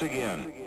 once again.